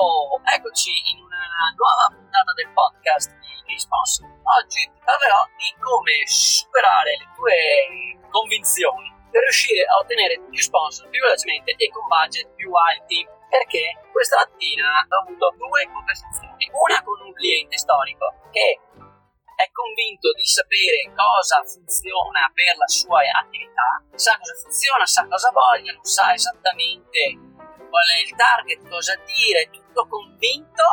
eccoci in una nuova puntata del podcast di Gay Sponsor. Oggi ti parlerò di come superare le tue convinzioni per riuscire a ottenere più sponsor più velocemente e con budget più alti. Perché questa mattina ho avuto due conversazioni, una con un cliente storico che è convinto di sapere cosa funziona per la sua attività, sa cosa funziona, sa cosa voglia, non sa esattamente qual è il target, cosa dire, tutto convinto,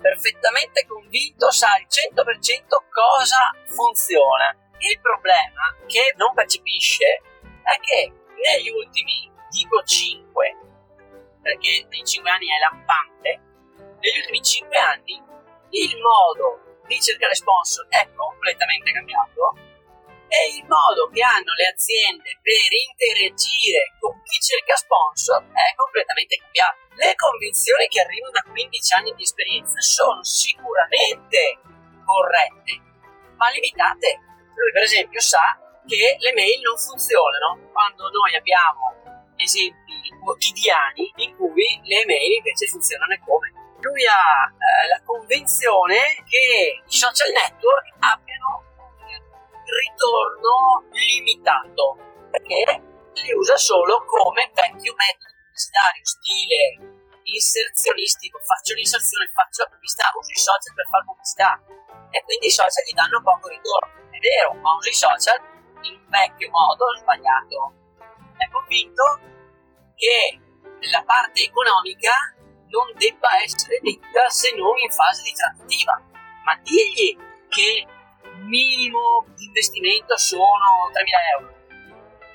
perfettamente convinto, sa al 100% cosa funziona. Il problema che non percepisce è che negli ultimi, dico 5, perché nei 5 anni è lampante, negli ultimi 5 anni il modo di cercare sponsor è completamente cambiato e il modo che hanno le aziende per interagire con chi cerca sponsor è completamente cambiato. Le convinzioni che arrivano da 15 anni di esperienza sono sicuramente corrette, ma limitate. Lui per esempio sa che le mail non funzionano quando noi abbiamo esempi quotidiani in cui le mail invece funzionano come lui ha eh, la convinzione che i social network abbiano un ritorno limitato perché li usa solo come vecchio metodo pubblicitario stile inserzionistico faccio l'inserzione, faccio la pubblicità uso i social per fare pubblicità e quindi i social gli danno poco ritorno è vero, ma uso i social in un vecchio modo sbagliato è convinto che la parte economica non debba essere detta se non in fase di trattativa. Ma digli che minimo di investimento sono 3.000 euro.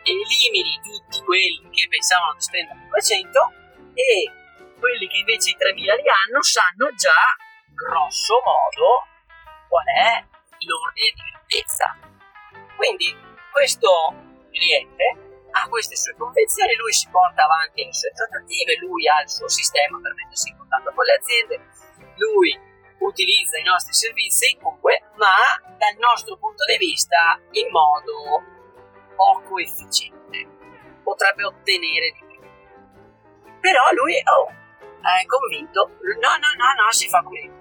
Elimini tutti quelli che pensavano di spendere 200 e quelli che invece i 3.000 li hanno sanno già grosso modo qual è l'ordine di grandezza. Quindi questo cliente ha queste sue convenzioni, lui si porta avanti le sue trattative, lui ha il suo sistema per mettersi in contatto con le aziende, lui utilizza i nostri servizi comunque, ma dal nostro punto di vista in modo poco efficiente. Potrebbe ottenere di più. Però lui oh, è convinto, no, no, no, no, si fa come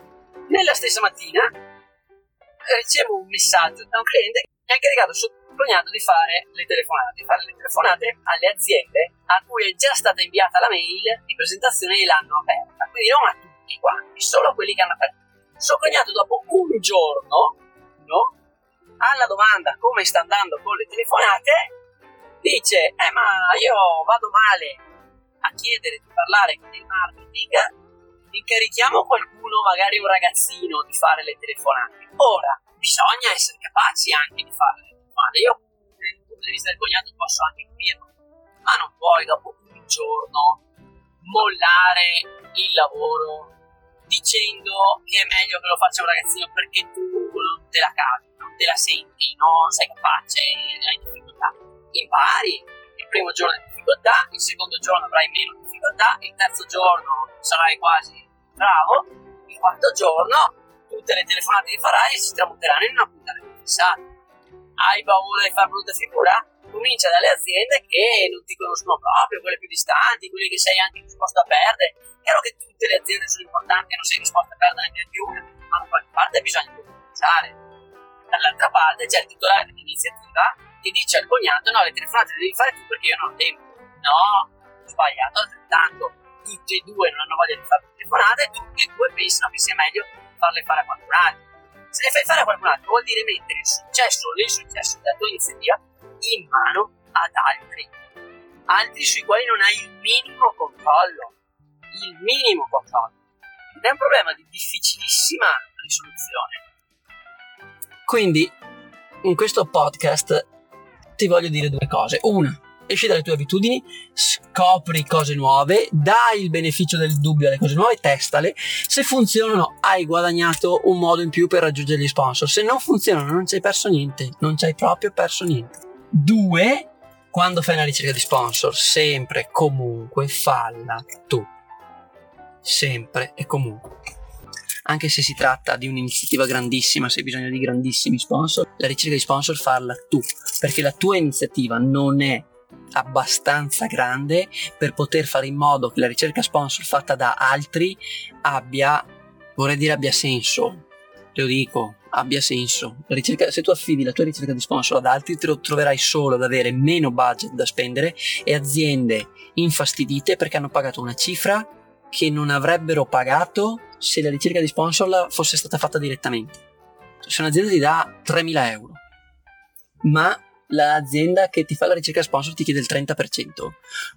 Nella stessa mattina ricevo un messaggio da un cliente che ha caricato su cognato di fare le telefonate, di fare le telefonate alle aziende a cui è già stata inviata la mail di presentazione e l'hanno aperta. Quindi non a tutti quanti, solo a quelli che hanno aperto. Suo cognato dopo un giorno, no, alla domanda come sta andando con le telefonate, dice, eh ma io vado male a chiedere di parlare con il marketing, incarichiamo qualcuno, magari un ragazzino, di fare le telefonate. Ora, bisogna essere capaci anche di farle male. Io, dal punto di vista del cognato, posso anche capirlo, ma non puoi dopo un giorno mollare il lavoro dicendo che è meglio che lo faccia un ragazzino perché tu non te la cavi, te la senti, non sei capace, hai difficoltà. Impari, il primo giorno hai difficoltà, il secondo giorno avrai meno difficoltà, il terzo giorno sarai quasi bravo, il quarto giorno tutte le telefonate che farai si tramuteranno in una puntata di fissata hai paura di fare brutta figura? Comincia dalle aziende che non ti conoscono proprio, quelle più distanti, quelle che sei anche disposto a perdere. Chiaro che tutte le aziende sono importanti non sei disposto a perdere neanche una, ma da qualche parte bisogna cominciare. Dall'altra parte c'è il titolare dell'iniziativa che dice al cognato no, le telefonate le devi fare tu perché io non ho tempo. No, sbagliato altrettanto. Tutti e due non hanno voglia di fare telefonate, tutti e due pensano che sia meglio farle fare a qualcun altro se le fai fare a qualcun altro vuol dire mettere il successo o l'insuccesso della tua iniziativa in mano ad altri, altri sui quali non hai il minimo controllo, il minimo controllo. Ed è un problema di difficilissima risoluzione. Quindi, in questo podcast ti voglio dire due cose. Una, esci dalle tue abitudini, scopri cose nuove, dai il beneficio del dubbio alle cose nuove, testale. Se funzionano, hai guadagnato un modo in più per raggiungere gli sponsor. Se non funzionano, non ci hai perso niente, non ci hai proprio perso niente. Due, quando fai una ricerca di sponsor, sempre, comunque, falla tu. Sempre e comunque anche se si tratta di un'iniziativa grandissima, se hai bisogno di grandissimi sponsor, la ricerca di sponsor farla tu, perché la tua iniziativa non è abbastanza grande per poter fare in modo che la ricerca sponsor fatta da altri abbia, vorrei dire abbia senso, te lo dico, abbia senso. Ricerca, se tu affidi la tua ricerca di sponsor ad altri, te lo troverai solo ad avere meno budget da spendere e aziende infastidite perché hanno pagato una cifra che non avrebbero pagato se la ricerca di sponsor fosse stata fatta direttamente. Se un'azienda ti dà 3.000 euro, ma l'azienda che ti fa la ricerca sponsor ti chiede il 30%,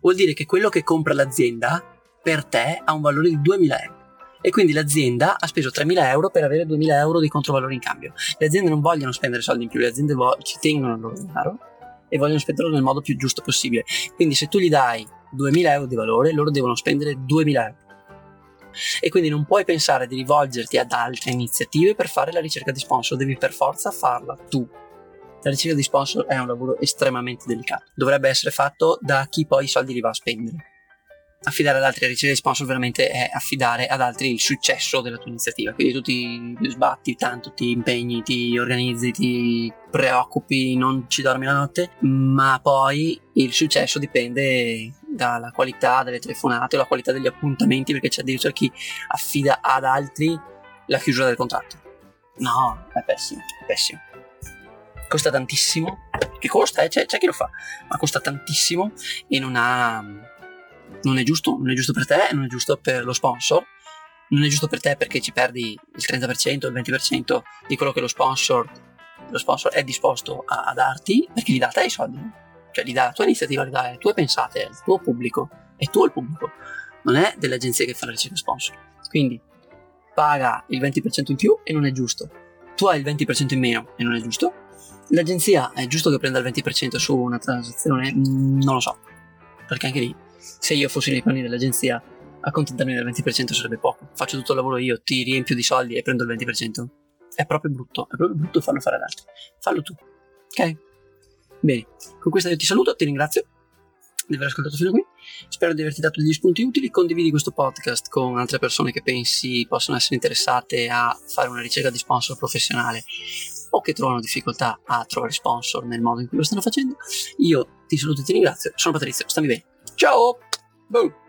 vuol dire che quello che compra l'azienda per te ha un valore di 2.000 euro e quindi l'azienda ha speso 3.000 euro per avere 2.000 euro di controvalore in cambio. Le aziende non vogliono spendere soldi in più, le aziende vo- ci tengono al loro denaro e vogliono spenderlo nel modo più giusto possibile. Quindi se tu gli dai 2.000 euro di valore, loro devono spendere 2.000 euro. E quindi non puoi pensare di rivolgerti ad altre iniziative per fare la ricerca di sponsor, devi per forza farla tu. La ricerca di sponsor è un lavoro estremamente delicato, dovrebbe essere fatto da chi poi i soldi li va a spendere affidare ad altri a ricevere sponsor veramente è affidare ad altri il successo della tua iniziativa. Quindi tu ti sbatti tanto, ti impegni, ti organizzi, ti preoccupi, non ci dormi la notte, ma poi il successo dipende dalla qualità delle telefonate o la qualità degli appuntamenti, perché c'è addirittura chi affida ad altri la chiusura del contratto. No, è pessimo, è pessimo. Costa tantissimo, che costa, eh? c'è, c'è chi lo fa, ma costa tantissimo e non ha non è giusto, non è giusto per te, non è giusto per lo sponsor, non è giusto per te perché ci perdi il 30%, il 20% di quello che lo sponsor, lo sponsor è disposto a, a darti perché gli dà te i soldi, cioè gli dà la tua iniziativa, gli dà le tue pensate, il tuo pubblico, è tu il pubblico, non è delle agenzie che fanno la ricerca sponsor. Quindi paga il 20% in più e non è giusto. Tu hai il 20% in meno e non è giusto. L'agenzia è giusto che prenda il 20% su una transazione? Non lo so. Perché anche lì se io fossi nei panni dell'agenzia, accontentarmi del 20% sarebbe poco. Faccio tutto il lavoro io, ti riempio di soldi e prendo il 20%. È proprio brutto, è proprio brutto farlo fare ad altri. Fallo tu. Ok? Bene, con questo io ti saluto, ti ringrazio di aver ascoltato fino a qui. Spero di averti dato degli spunti utili. Condividi questo podcast con altre persone che pensi possono essere interessate a fare una ricerca di sponsor professionale o che trovano difficoltà a trovare sponsor nel modo in cui lo stanno facendo. Io ti saluto e ti ringrazio. Sono Patrizio, stammi bene. Ciao! Boom!